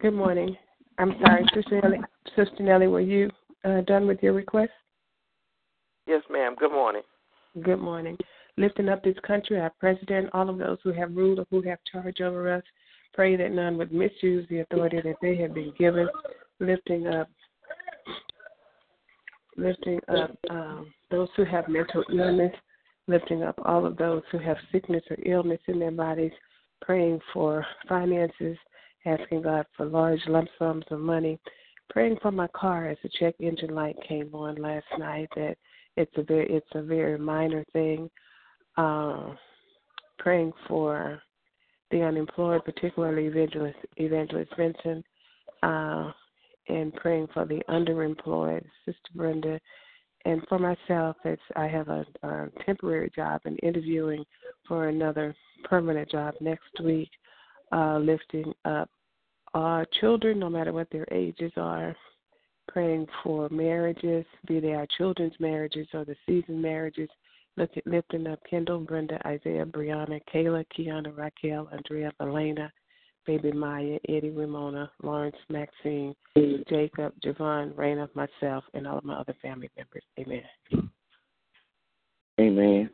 Good morning. I'm sorry, Sister Nellie. Sister Nellie, were you uh, done with your request? Yes, ma'am. Good morning. Good morning. Lifting up this country, our president, all of those who have ruled or who have charge over us, pray that none would misuse the authority that they have been given. Lifting up, lifting up um, those who have mental illness, lifting up all of those who have sickness or illness in their bodies, praying for finances, asking God for large lump sums of money, praying for my car as the check engine light came on last night that it's a very it's a very minor thing. Uh, praying for the unemployed, particularly Evangelist Evangelist Vincent, uh, and praying for the underemployed, Sister Brenda, and for myself, it's I have a, a temporary job and interviewing for another permanent job next week, uh, lifting up our children, no matter what their ages are, praying for marriages, be they our children's marriages or the seasoned marriages, lifting up Kendall, Brenda, Isaiah, Brianna, Kayla, Kiana, Raquel, Andrea, Elena, Baby Maya, Eddie, Ramona, Lawrence, Maxine, Jacob, Javon, Raina, myself, and all of my other family members. Amen. Amen.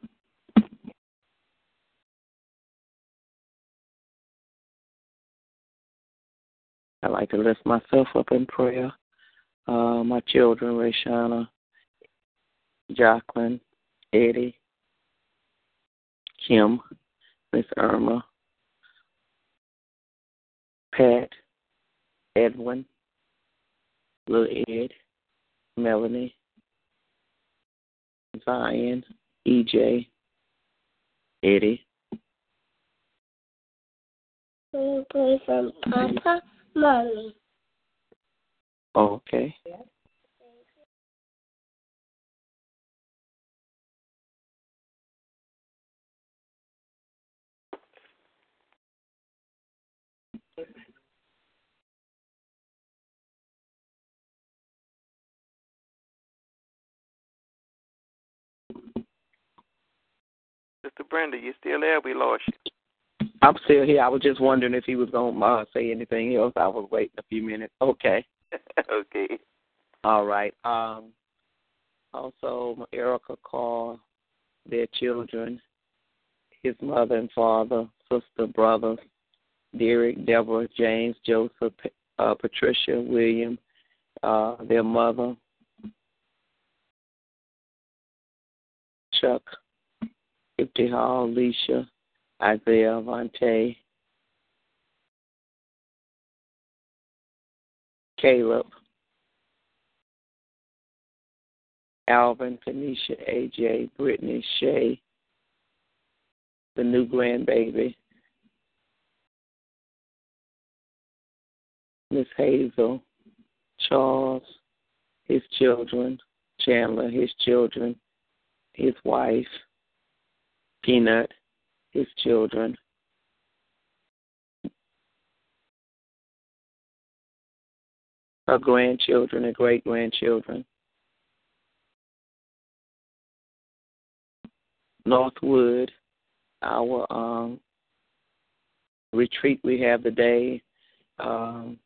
I like to lift myself up in prayer. Uh, my children, Rayshana, Jacqueline, Eddie, Kim, Miss Irma, Pat, Edwin, Little Ed, Melanie, Zion, EJ, Eddie. We pray from Papa, Mommy. okay. Sister Brenda, you still there? We lost you. I'm still here. I was just wondering if he was going to uh, say anything else. I was waiting a few minutes. Okay. okay. All right. Um. Also, Erica called their children, his mother and father, sister, brother, Derek, Deborah, James, Joseph, uh, Patricia, William, uh, their mother, Chuck, Fifty Hall, Alicia, Isaiah, Vontae, Caleb, Alvin, Tanisha, AJ, Brittany, Shay, the new grandbaby, Miss Hazel, Charles, his children, Chandler, his children, his wife, Peanut, his children. Her grandchildren and great grandchildren. Northwood, our um, retreat we have today, um,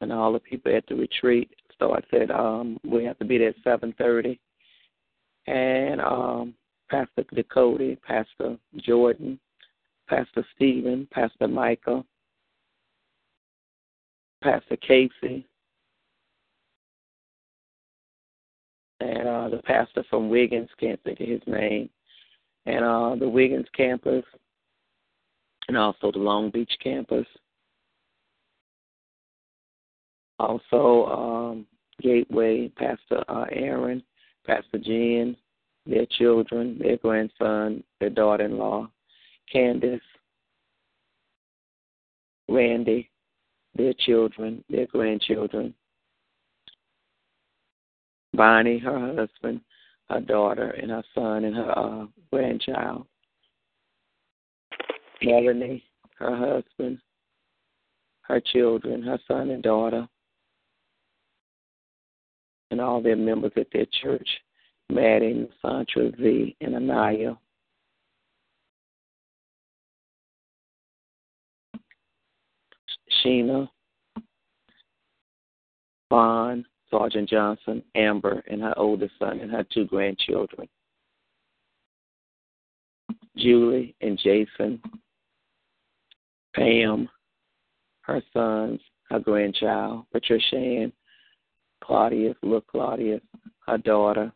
and all the people at the retreat. So I said um, we have to be there at seven thirty, and um, Pastor Dakota, Pastor Jordan, Pastor Stephen, Pastor Michael, Pastor Casey, and uh, the pastor from Wiggins, can't think of his name, and uh, the Wiggins campus, and also the Long Beach campus. Also, um, Gateway, Pastor uh, Aaron, Pastor Jen, their children, their grandson, their daughter in law, Candace, Randy, their children, their grandchildren, Bonnie, her husband, her daughter, and her son, and her uh, grandchild. Melanie, her husband, her children, her son and daughter, and all their members at their church, Maddie, Sandra V, and Anaya. Sheena, Vaughn, Sergeant Johnson, Amber, and her oldest son and her two grandchildren. Julie and Jason, Pam, her sons, her grandchild, Patricia Ann, Claudius, little Claudius, her daughter,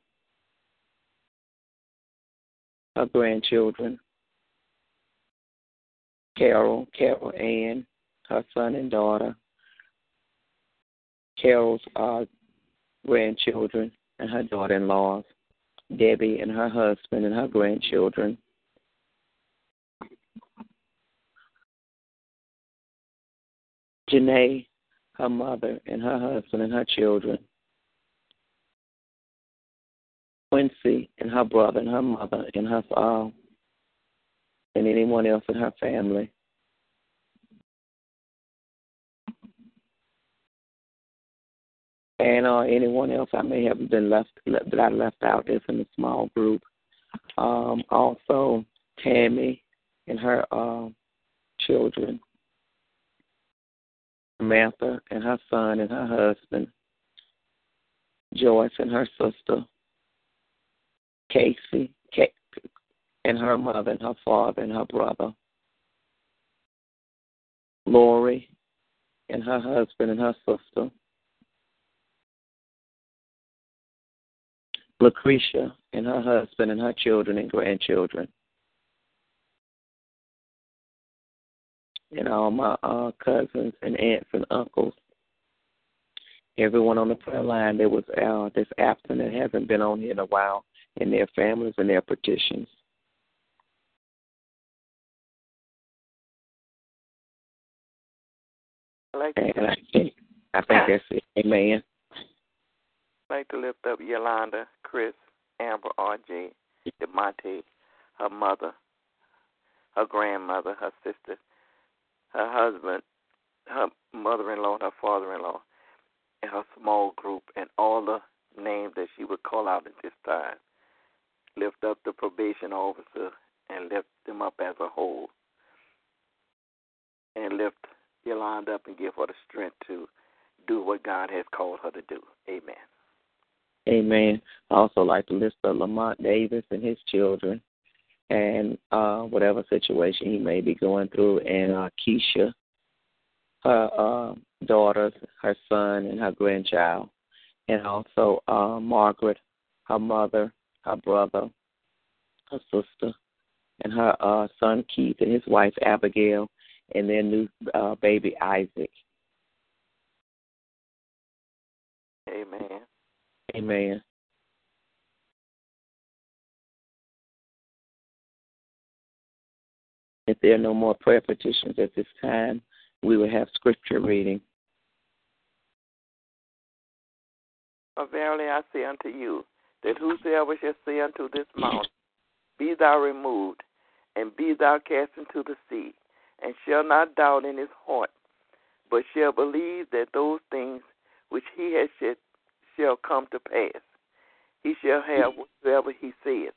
her grandchildren, Carol, Carol Ann, her son and daughter, Carol's uh, grandchildren and her daughter in laws, Debbie and her husband and her grandchildren. Janae, her mother and her husband and her children. Quincy and her brother and her mother and her uh, and anyone else in her family. and uh, anyone else I may have been left that I left out is in the small group. Um, also, Tammy and her uh, children, Samantha and her son and her husband, Joyce and her sister, Casey and her mother and her father and her brother, Lori and her husband and her sister. Lucretia and her husband and her children and grandchildren. And all my uh, cousins and aunts and uncles. Everyone on the prayer line that was uh, that's absent hasn't been on here in a while, and their families and their petitions. I like and I think I think that's it. Amen I'd like to lift up Yolanda, Chris, Amber, RJ, DeMonte, her mother, her grandmother, her sister, her husband, her mother in law, her father in law, and her small group, and all the names that she would call out at this time. Lift up the probation officer and lift them up as a whole. And lift Yolanda up and give her the strength to do what God has called her to do. Amen. Amen. I also like to list up Lamont Davis and his children and uh whatever situation he may be going through and uh Keisha, her uh daughters, her son and her grandchild. And also uh Margaret, her mother, her brother, her sister, and her uh son Keith and his wife Abigail and their new uh baby Isaac. Amen. Amen. If there are no more prayer petitions at this time, we will have scripture reading. For verily I say unto you, that whosoever shall say unto this mountain, Be thou removed, and be thou cast into the sea, and shall not doubt in his heart, but shall believe that those things which he has said shall come to pass. He shall have whatsoever he saith.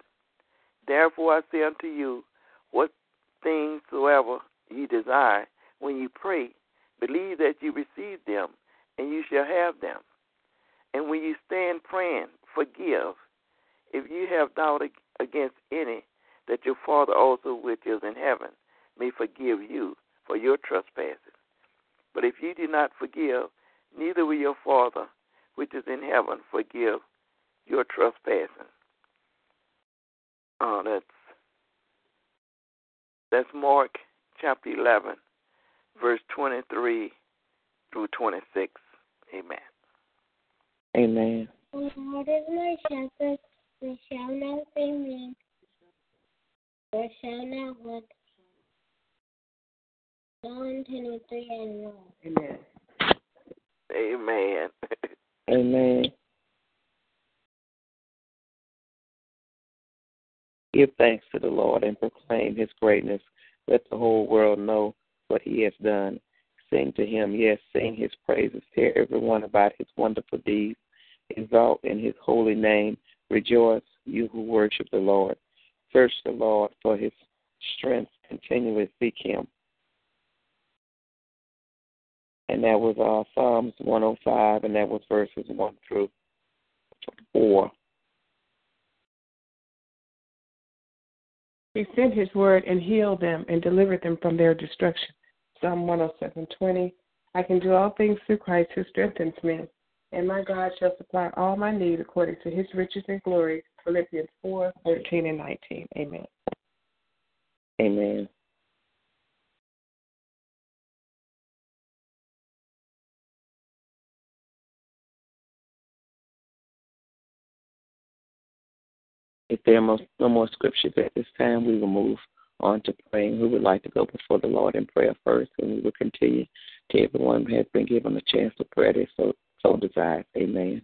Therefore I say unto you, what things soever ye desire, when ye pray, believe that you receive them, and you shall have them. And when you stand praying, forgive, if you have doubt against any, that your Father also which is in heaven may forgive you for your trespasses. But if you do not forgive, neither will your Father which is in heaven forgive your trespassing. Oh, uh, that's that's Mark chapter eleven, verse twenty three through twenty six. Amen. Amen. Lord is my shepherd, I shall not be moved. I shall not want. Psalm 23 and 1. Amen. Amen. Amen. Give thanks to the Lord and proclaim his greatness. Let the whole world know what he has done. Sing to him, yes, sing his praises. Tell everyone about his wonderful deeds. Exalt in his holy name. Rejoice, you who worship the Lord. Search the Lord for his strength. Continually seek him. And that was uh, Psalms 105, and that was verses 1 through 4. He sent his word and healed them and delivered them from their destruction. Psalm 107:20. I can do all things through Christ who strengthens me, and my God shall supply all my need according to his riches and glory. Philippians 4:13 and 19. Amen. Amen. If there are no more scriptures at this time, we will move on to praying. Who would like to go before the Lord in prayer first, and we will continue to everyone who has been given a chance to pray so, so desires. Amen.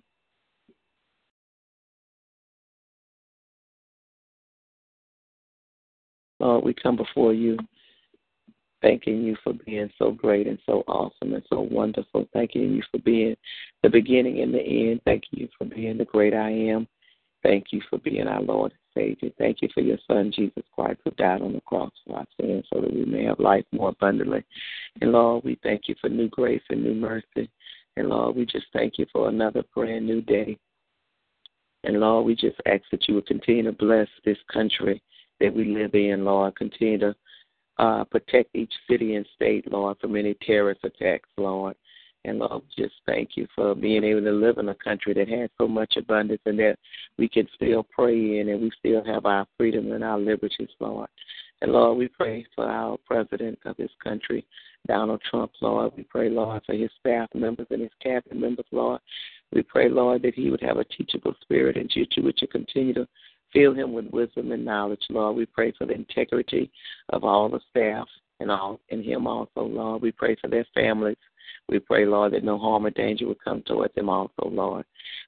Lord, we come before you thanking you for being so great and so awesome and so wonderful. Thanking you for being the beginning and the end. Thank you for being the great I am. Thank you for being our Lord and Savior. Thank you for your Son, Jesus Christ, who died on the cross for our sins so that we may have life more abundantly. And Lord, we thank you for new grace and new mercy. And Lord, we just thank you for another brand new day. And Lord, we just ask that you would continue to bless this country that we live in, Lord. Continue to uh, protect each city and state, Lord, from any terrorist attacks, Lord. And Lord, just thank you for being able to live in a country that has so much abundance and that we can still pray in and we still have our freedom and our liberties, Lord. And Lord, we pray for our president of this country, Donald Trump, Lord. We pray, Lord, for his staff members and his cabinet members, Lord. We pray, Lord, that he would have a teachable spirit and you would continue to fill him with wisdom and knowledge, Lord. We pray for the integrity of all the staff and all and him also, Lord. We pray for their families. We pray, Lord, that no harm or danger would come towards them also, Lord.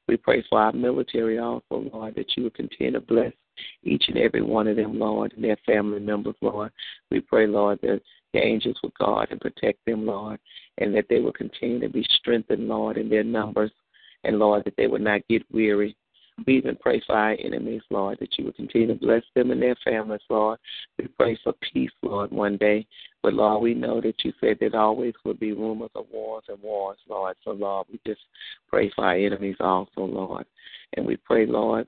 We pray for our military also, Lord, that you would continue to bless each and every one of them, Lord, and their family members, Lord. We pray, Lord, that the angels would guard and protect them, Lord, and that they will continue to be strengthened, Lord, in their numbers, and Lord, that they would not get weary we even pray for our enemies, Lord, that you would continue to bless them and their families, Lord. We pray for peace, Lord, one day. But, Lord, we know that you said there always will be rumors of wars and wars, Lord. So, Lord, we just pray for our enemies also, Lord. And we pray, Lord,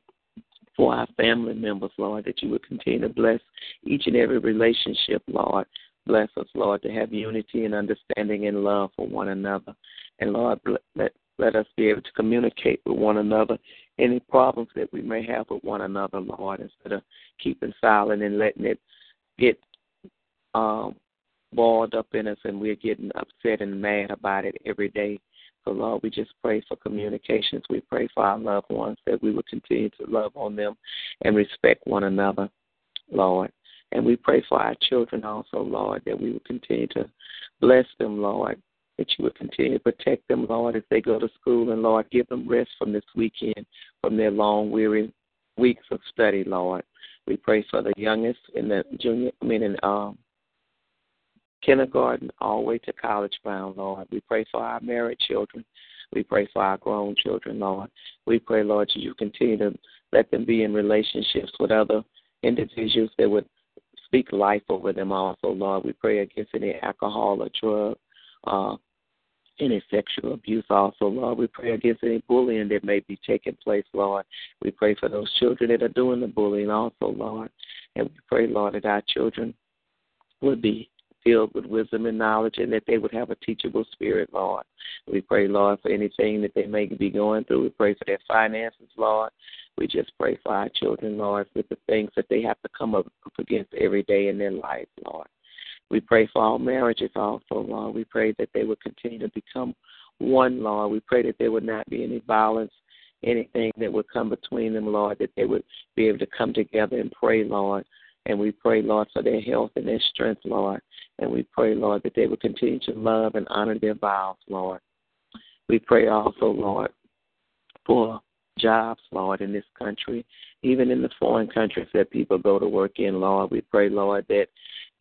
for our family members, Lord, that you would continue to bless each and every relationship, Lord. Bless us, Lord, to have unity and understanding and love for one another. And Lord, let let us be able to communicate with one another any problems that we may have with one another, Lord, instead of keeping silent and letting it get um, boiled up in us and we're getting upset and mad about it every day. So, Lord, we just pray for communications. We pray for our loved ones that we will continue to love on them and respect one another, Lord. And we pray for our children also, Lord, that we will continue to bless them, Lord, that you would continue to protect them, Lord, as they go to school, and Lord, give them rest from this weekend, from their long, weary weeks of study, Lord. We pray for the youngest in the junior, I mean, in um, kindergarten all the way to college bound, Lord. We pray for our married children. We pray for our grown children, Lord. We pray, Lord, that you continue to let them be in relationships with other individuals that would speak life over them also, Lord. We pray against any alcohol or drug uh, any sexual abuse also, Lord. We pray against any bullying that may be taking place, Lord. We pray for those children that are doing the bullying also, Lord. And we pray, Lord, that our children would be filled with wisdom and knowledge, and that they would have a teachable spirit, Lord. We pray, Lord, for anything that they may be going through. We pray for their finances, Lord. We just pray for our children, Lord, with the things that they have to come up against every day in their life, Lord. We pray for all marriages also, Lord. We pray that they would continue to become one, Lord. We pray that there would not be any violence, anything that would come between them, Lord, that they would be able to come together and pray, Lord. And we pray, Lord, for their health and their strength, Lord. And we pray, Lord, that they would continue to love and honor their vows, Lord. We pray also, Lord, for jobs, Lord, in this country, even in the foreign countries that people go to work in, Lord. We pray, Lord, that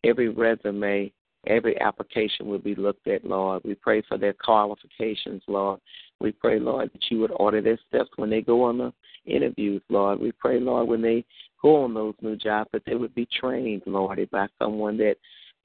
every resume, every application will be looked at, Lord. We pray for their qualifications, Lord. We pray, Lord, that you would order their steps when they go on the interviews, Lord. We pray, Lord, when they go on those new jobs, that they would be trained, Lord, by someone that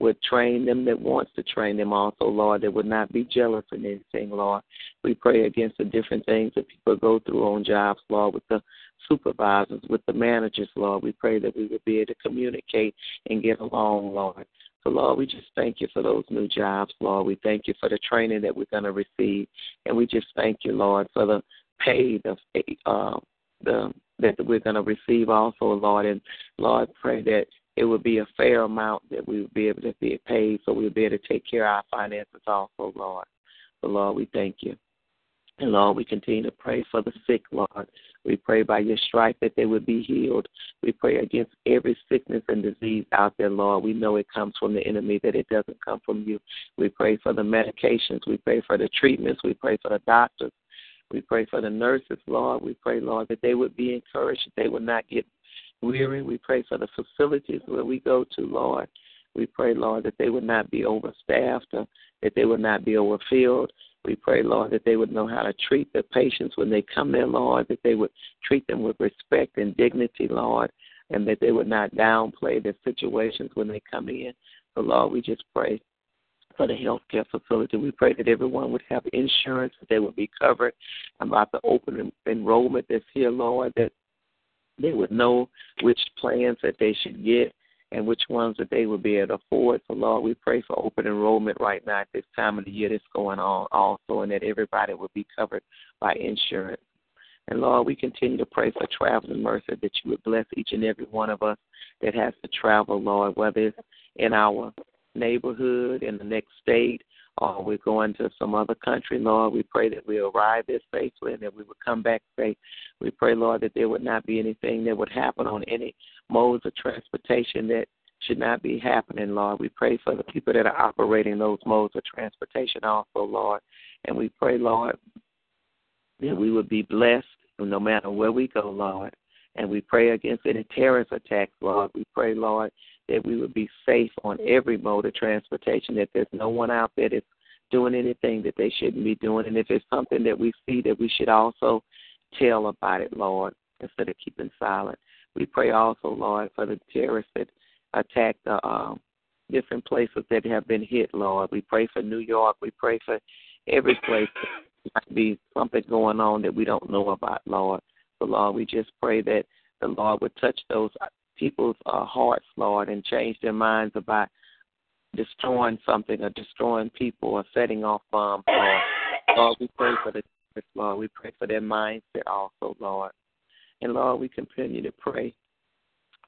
would train them that wants to train them also, Lord, that would not be jealous in anything, Lord. We pray against the different things that people go through on jobs, Lord, with the supervisors, with the managers, Lord. We pray that we would be able to communicate and get along, Lord. So, Lord, we just thank you for those new jobs, Lord. We thank you for the training that we're going to receive. And we just thank you, Lord, for the pay, the, uh, the that we're going to receive also, Lord. And, Lord, pray that it would be a fair amount that we would be able to be paid so we'll be able to take care of our finances also, Lord. So, Lord, we thank you. And Lord, we continue to pray for the sick, Lord. We pray by your stripe that they would be healed. We pray against every sickness and disease out there, Lord. We know it comes from the enemy, that it doesn't come from you. We pray for the medications. We pray for the treatments. We pray for the doctors. We pray for the nurses, Lord. We pray, Lord, that they would be encouraged, that they would not get weary. We pray for the facilities where we go to, Lord. We pray, Lord, that they would not be overstaffed, or that they would not be overfilled. We pray, Lord, that they would know how to treat the patients when they come there, Lord, that they would treat them with respect and dignity, Lord, and that they would not downplay their situations when they come in. So, Lord, we just pray for the healthcare facility. We pray that everyone would have insurance, that they would be covered about the open enrollment that's here, Lord, that they would know which plans that they should get and which ones that they would be able to afford. So, Lord, we pray for open enrollment right now at this time of the year that's going on also, and that everybody would be covered by insurance. And Lord, we continue to pray for traveling mercy that you would bless each and every one of us that has to travel, Lord, whether it's in our neighborhood, in the next state, or we're going to some other country, Lord. We pray that we arrive there safely and that we would come back safe. We pray, Lord, that there would not be anything that would happen on any modes of transportation that should not be happening, Lord. We pray for the people that are operating those modes of transportation also, Lord. And we pray, Lord, that we would be blessed no matter where we go, Lord. And we pray against any terrorist attacks, Lord. We pray, Lord, that we would be safe on every mode of transportation, that there's no one out there that's doing anything that they shouldn't be doing. And if it's something that we see, that we should also tell about it, Lord, instead of keeping silent. We pray also, Lord, for the terrorists that attack the um, different places that have been hit, Lord. We pray for New York. We pray for every place that might be something going on that we don't know about, Lord. So, Lord, we just pray that the Lord would touch those people's uh, hearts, Lord, and change their minds about destroying something or destroying people or setting off bombs, Lord. Lord, we pray for the Lord. We pray for their mindset also, Lord. And Lord, we continue to pray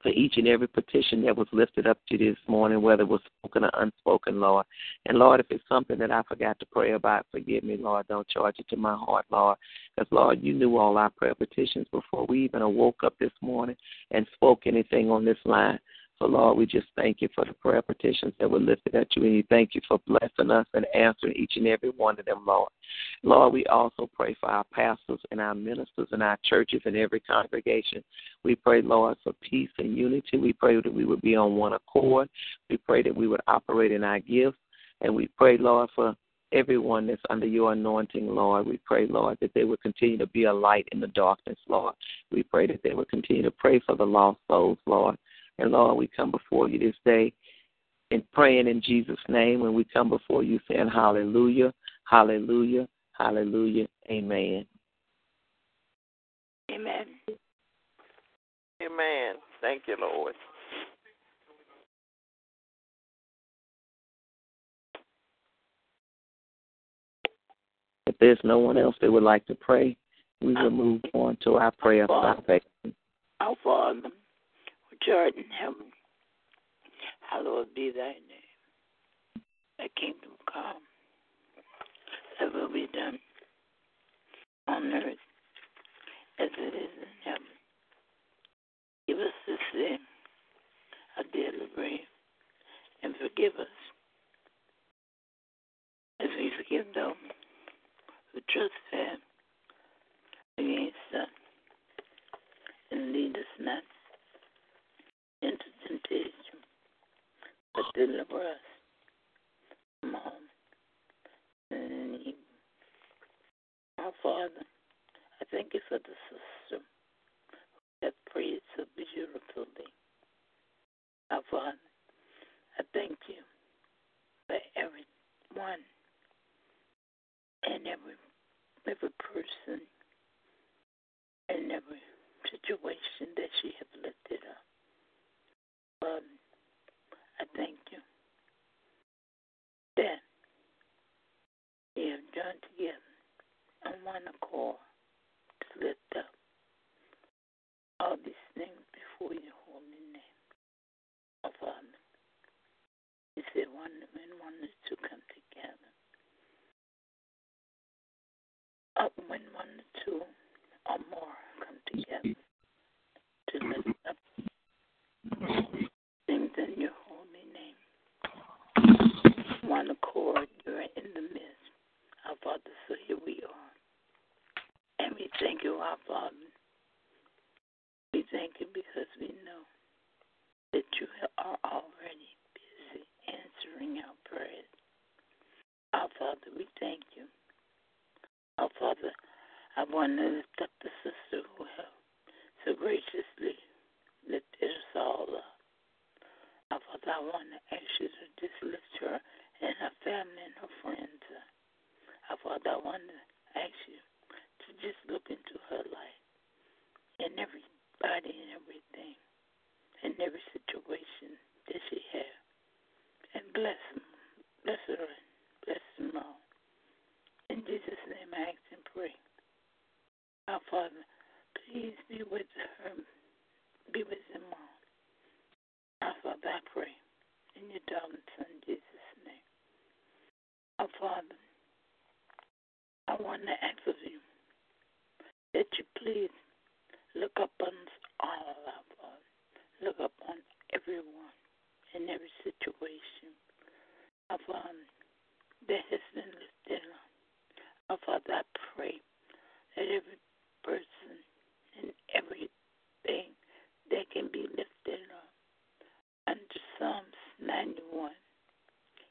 for each and every petition that was lifted up to this morning, whether it was spoken or unspoken, Lord. And Lord, if it's something that I forgot to pray about, forgive me, Lord. Don't charge it to my heart, Lord. Because, Lord, you knew all our prayer petitions before we even awoke up this morning and spoke anything on this line. So, Lord, we just thank you for the prayer petitions that were lifted at you, and we thank you for blessing us and answering each and every one of them, Lord. Lord, we also pray for our pastors and our ministers and our churches and every congregation. We pray, Lord, for peace and unity. We pray that we would be on one accord. We pray that we would operate in our gifts. And we pray, Lord, for everyone that's under your anointing, Lord. We pray, Lord, that they would continue to be a light in the darkness, Lord. We pray that they would continue to pray for the lost souls, Lord. And Lord, we come before you this day and praying in Jesus' name. When we come before you saying hallelujah, hallelujah, hallelujah, amen. Amen. Amen. Thank you, Lord. If there's no one else that would like to pray, we will move on to our prayer of salvation. How far which art in heaven, hallowed be thy name. Thy kingdom come, thy will be done on earth as it is in heaven. Give us this day our daily bread, and forgive us as we forgive those who trespass against us. And lead us not into temptation, but deliver us from and evil. Our Father, I thank you for the sister that prayed so beautifully. Our Father, I thank you for everyone and every every person and every situation that she has lifted up. Father, I thank you that we have joined together on one accord to lift up all these things before your holy name. Oh, Father, you said one and one or two come together. Up when one or two or more come together to lift up things in your holy name. One accord, you're in the midst. Our Father, so here we are. And we thank you, our Father. We thank you because we know that you are already busy answering our prayers. Our Father, we thank you. Our Father, I want to lift up the sister who have so graciously lifted us all up. Our Father, I want to ask you to just lift her and her family and her friends up. Our Father, I want to ask you to just look into her life and everybody and everything and every situation that she has. And bless them. Bless her and bless them all. In Jesus' name I ask and pray. Our Father, please be with her. Be with them all. Our Father, I pray. In your darling Son, Jesus' name. Our Father, I want to ask of you that you please look upon us all, our Father. Look upon everyone in every situation. Our Father, that has been lifted up. Our Father, I pray that every person and everything that can be lifted up under Psalms 91.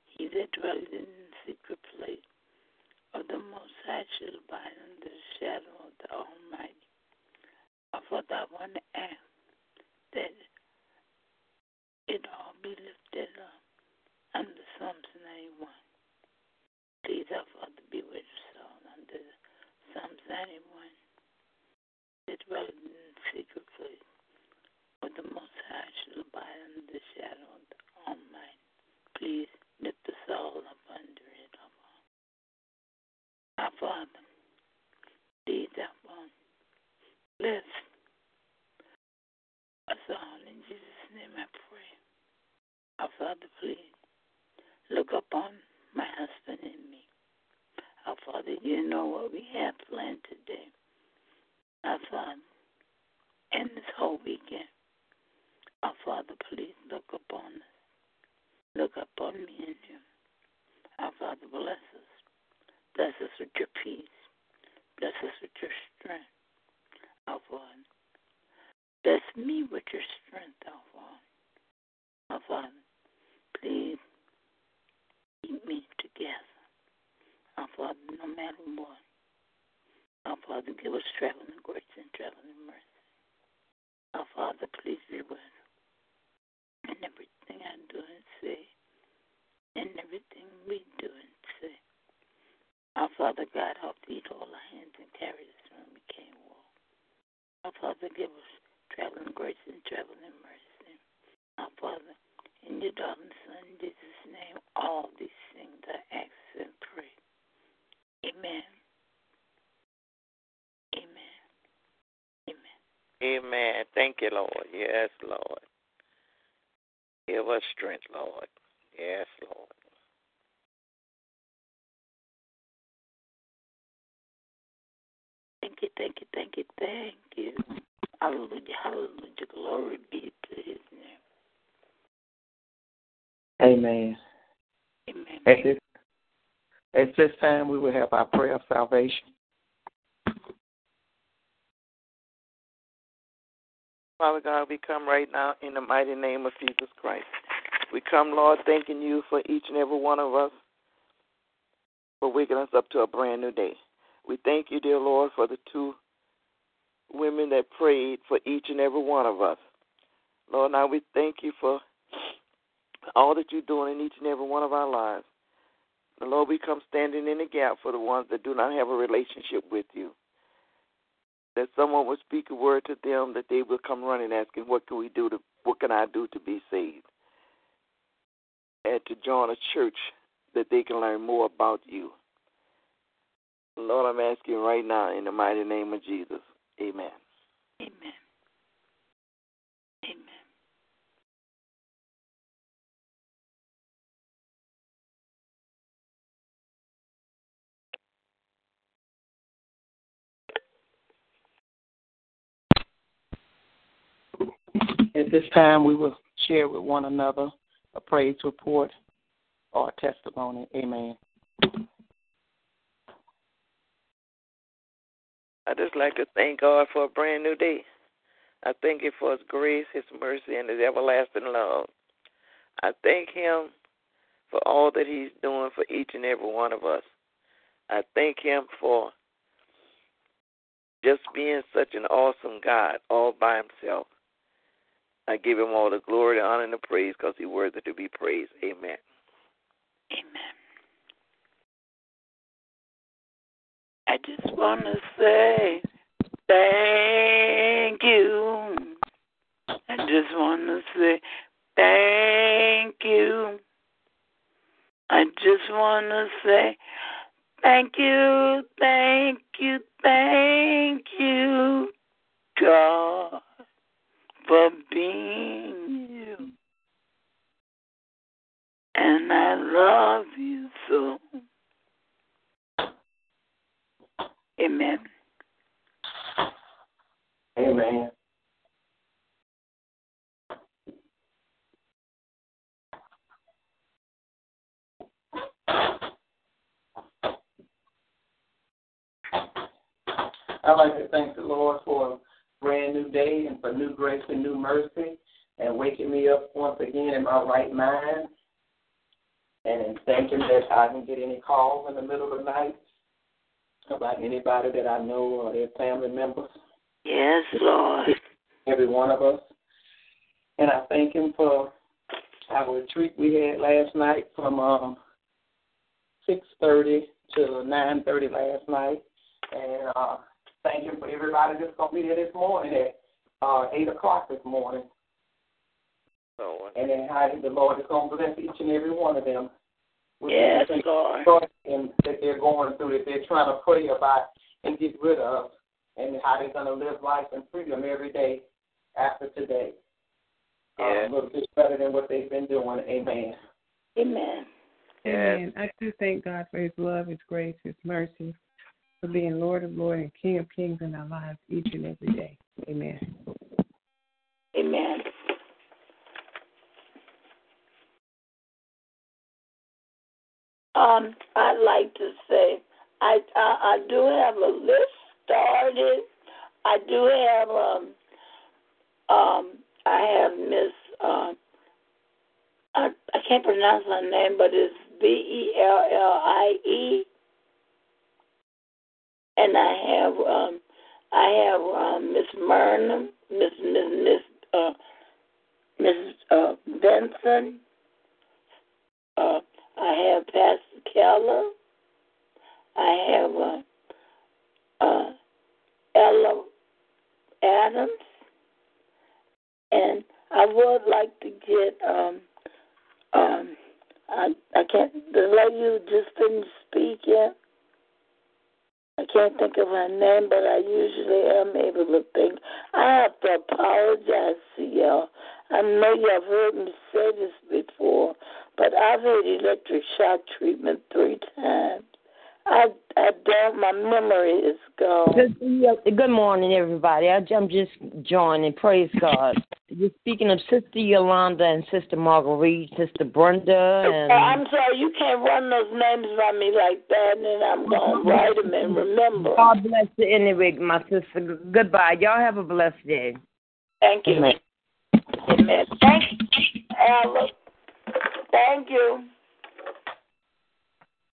He that dwells in the secret place of the Most High shall abide under the shadow of the Almighty. Our Father, I want to ask that it all be lifted up under Psalms 91. Please, our Father, be with us all under Psalms 91. That dwells in the secret place of the Most High shall abide under the shadow of the Almighty. Please lift us all up under it, our Father. Our Father, please, our Father, bless us all. In Jesus' name I pray. Our Father, please look upon my husband and me. Our Father, you know what we have planned today. Our Father, and this whole weekend. Our Father, please look upon us. Look upon me and you. Our Father, bless us. Bless us with your peace. Bless us with your strength. Our Father, bless me with your strength, our Father. Our Father, please keep me together. Our Father, no matter what. Our Father, give us traveling in grace and traveling mercy. Our Father, please be with us in everything I do and say, in everything we do and say. Our Father God, help feed all our hands and carry us when we can't walk. Our Father, give us traveling grace and traveling mercy. Our Father, in your darling Son, Jesus' name, all these things I ask and pray. Amen. Amen. Amen. Amen. Thank you, Lord. Yes, Lord. Give us strength, Lord. Yes, Lord. Thank you, thank you, thank you, thank you. Hallelujah, hallelujah. Glory be to his name. Amen. Amen. At this, at this time, we will have our prayer of salvation. Father God, we come right now in the mighty name of Jesus Christ. We come, Lord, thanking you for each and every one of us for waking us up to a brand new day. We thank you, dear Lord, for the two women that prayed for each and every one of us. Lord, now we thank you for all that you're doing in each and every one of our lives. Lord, we come standing in the gap for the ones that do not have a relationship with you. That someone would speak a word to them, that they will come running asking, "What can we do to? What can I do to be saved?" And to join a church that they can learn more about you. Lord, I'm asking right now in the mighty name of Jesus. Amen. Amen. Amen. At this time, we will share with one another a praise report or a testimony. Amen. I just like to thank God for a brand new day. I thank Him for His grace, His mercy, and His everlasting love. I thank Him for all that He's doing for each and every one of us. I thank Him for just being such an awesome God all by Himself. I give Him all the glory, the honor, and the praise because He's worthy to be praised. Amen. Amen. I just want to say thank you. I just want to say thank you. I just want to say thank you, thank you, thank you, God, for being you. And I love you so. Amen. Amen. I'd like to thank the Lord for a brand new day and for new grace and new mercy and waking me up once again in my right mind. And in thanking that I didn't get any calls in the middle of the night about anybody that I know or their family members. Yes, Lord. Every one of us. And I thank him for our retreat we had last night from um, 6.30 to 9.30 last night. And uh, thank him for everybody that's going to be there this morning at uh, 8 o'clock this morning. Lord. And then how the Lord is going to bless each and every one of them. With Yes, everything Lord. and that they're going through, that they're trying to pray about and get rid of, and how they're going to live life in freedom every day after today. Uh, Yes. a little bit better than what they've been doing. Amen. Amen. Yes. Amen. I do thank God for His love, His grace, His mercy, for being Lord of Lords and King of Kings in our lives each and every day. Amen. Amen. Um, I'd like to say I, I I do have a list started. I do have um um I have Miss um I I can't pronounce her name, but it's B E L L I E, and I have um I have um Miss Myrna, Miss Miss Miss uh Miss uh Benson. Uh, I have Pastor Keller. I have uh, uh, Ella Adams, and I would like to get um um I I can't the lady who just didn't speak yet. I can't think of her name, but I usually am able to think. I have to apologize to y'all. I know y'all have heard me say this before, but I've had electric shock treatment three times. I I don't. My memory is gone. Good, good morning, everybody. I, I'm just joining. Praise God. You're speaking of Sister Yolanda and Sister Marguerite, Sister Brenda, and oh, I'm sorry, you can't run those names by me like that, and I'm gonna write them and remember. God bless you anyway, my sister. Goodbye. Y'all have a blessed day. Thank you. Amen. Amen. Thank you, Ella. Thank you.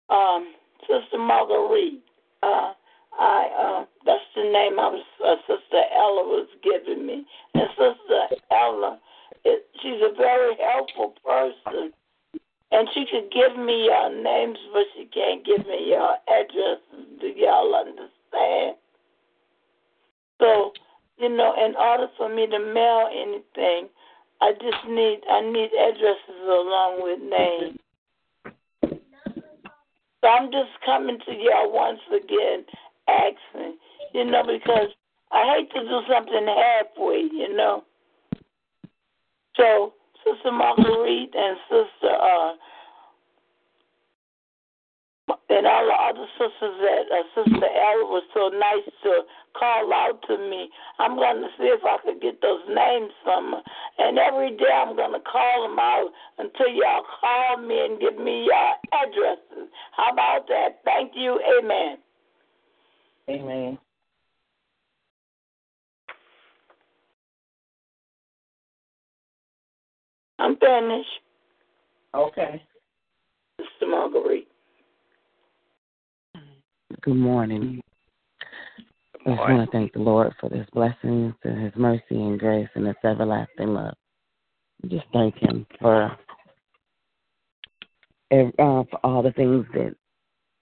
Um, Sister Marguerite. Uh, I uh, that's the name I was uh, Sister Ella was giving me, and Sister Ella, it, she's a very helpful person, and she could give me your names, but she can't give me your addresses. Do y'all understand? So, you know, in order for me to mail anything, I just need I need addresses along with names. So I'm just coming to y'all once again, asking, you know, because I hate to do something halfway, you know. So Sister Marguerite and Sister uh and all the other sisters that uh, Sister Ella was so nice to call out to me. I'm going to see if I could get those names from her. And every day I'm going to call them out until y'all call me and give me your addresses. How about that? Thank you. Amen. Amen. I'm finished. Okay. Sister Marguerite. Good morning. I just want to thank the Lord for His blessings and His mercy and grace and His everlasting love. Just thank Him for ev- uh, for all the things that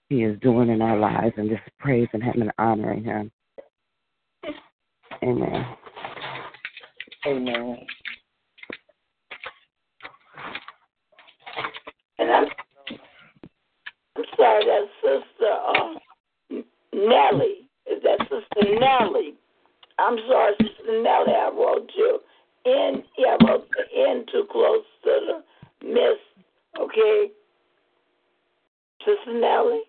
He is doing in our lives, and just praising Him and honoring Him. Amen. Amen. And I'm, I'm sorry, that Sister uh, Nellie. Is that Sister Nellie? I'm sorry, Sister Nellie. I wrote you in. Yeah, I wrote the N too close to the miss. Okay, Sister Nellie.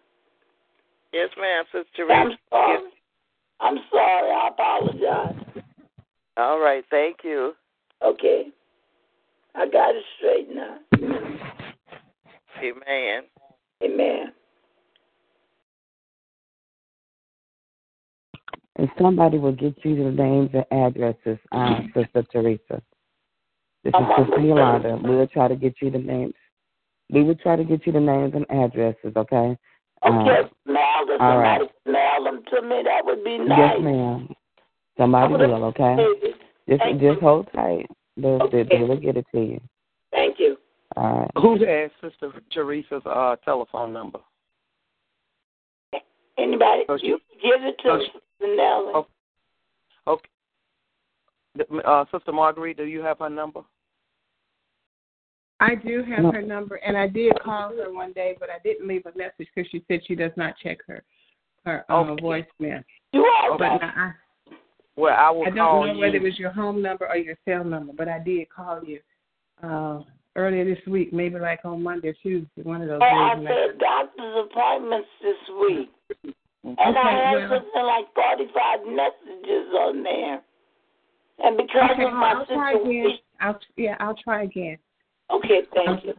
Yes, ma'am, Sister I'm Teresa. sorry. I'm sorry. I apologize. All right, thank you. Okay, I got it straight now. Amen. Amen. And somebody will get you the names and addresses, uh, Sister Teresa. This is Sister Yolanda. We'll try to get you the names. We will try to get you the names and addresses, okay? Uh, Okay, mail them. all right. Somebody mail them to me. That would be nice. Yes, ma'am. Somebody will, okay? Just Thank just hold tight. They'll, Okay. they will get it to you. Thank you. All right. Who's has Sister Teresa's uh, telephone number? Anybody? Oh, she- you give it to oh, she- Sister Nellie. Oh. Okay. Uh, Sister Marguerite, do you have her number? I do have No. her number, and I did call her one day, but I didn't leave a message because she said she does not check her her uh, Okay. voicemail. You all But right? now Well, I will I, I don't know you. whether it was your home number or your cell number, but I did call you uh, earlier this week, maybe like on Monday or Tuesday, one of those Oh, days. I and said doctor's appointments this week. And Okay, I had well- something like 45 messages on there. And because okay, of my I'll try again. situation. I'll yeah, I'll try again. Okay, thank you.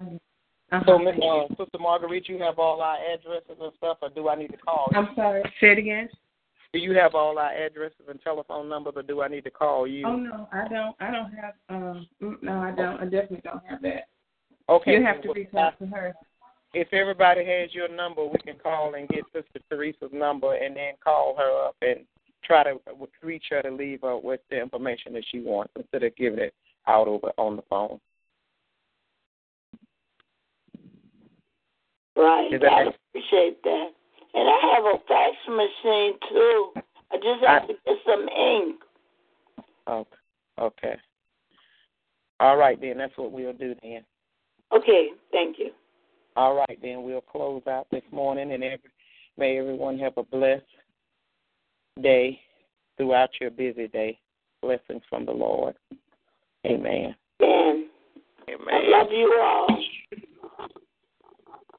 Uh-huh. So, Miss uh, Sister Marguerite, you have all our addresses and stuff, or do I need to call you? I'm sorry. Say it again. Do you have all our addresses and telephone numbers, or do I need to call you? Oh no, I don't. I don't have. Um, mm, no, I don't. I definitely don't have that. Okay. You have to reach out to her. If everybody has your number, we can call and get Sister Teresa's number, and then call her up and try to reach her to leave her with the information that she wants instead of giving it out over on the phone. Right. I appreciate that. And I have a fax machine too. I just have I- to get some ink. Okay. Okay. All right, then. That's what we'll do then. Okay, thank you. All right, then. We'll close out this morning, and every, may everyone have a blessed day throughout your busy day. Blessings from the Lord. Amen. Amen. Amen. I love you all.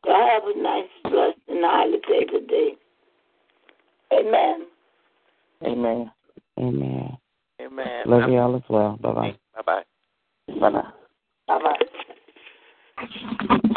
Y'all have a nice, blessed, and highly favored day. Amen. Amen. Amen. Amen. Love you all as well. Bye bye. Bye bye. Bye bye. Bye bye.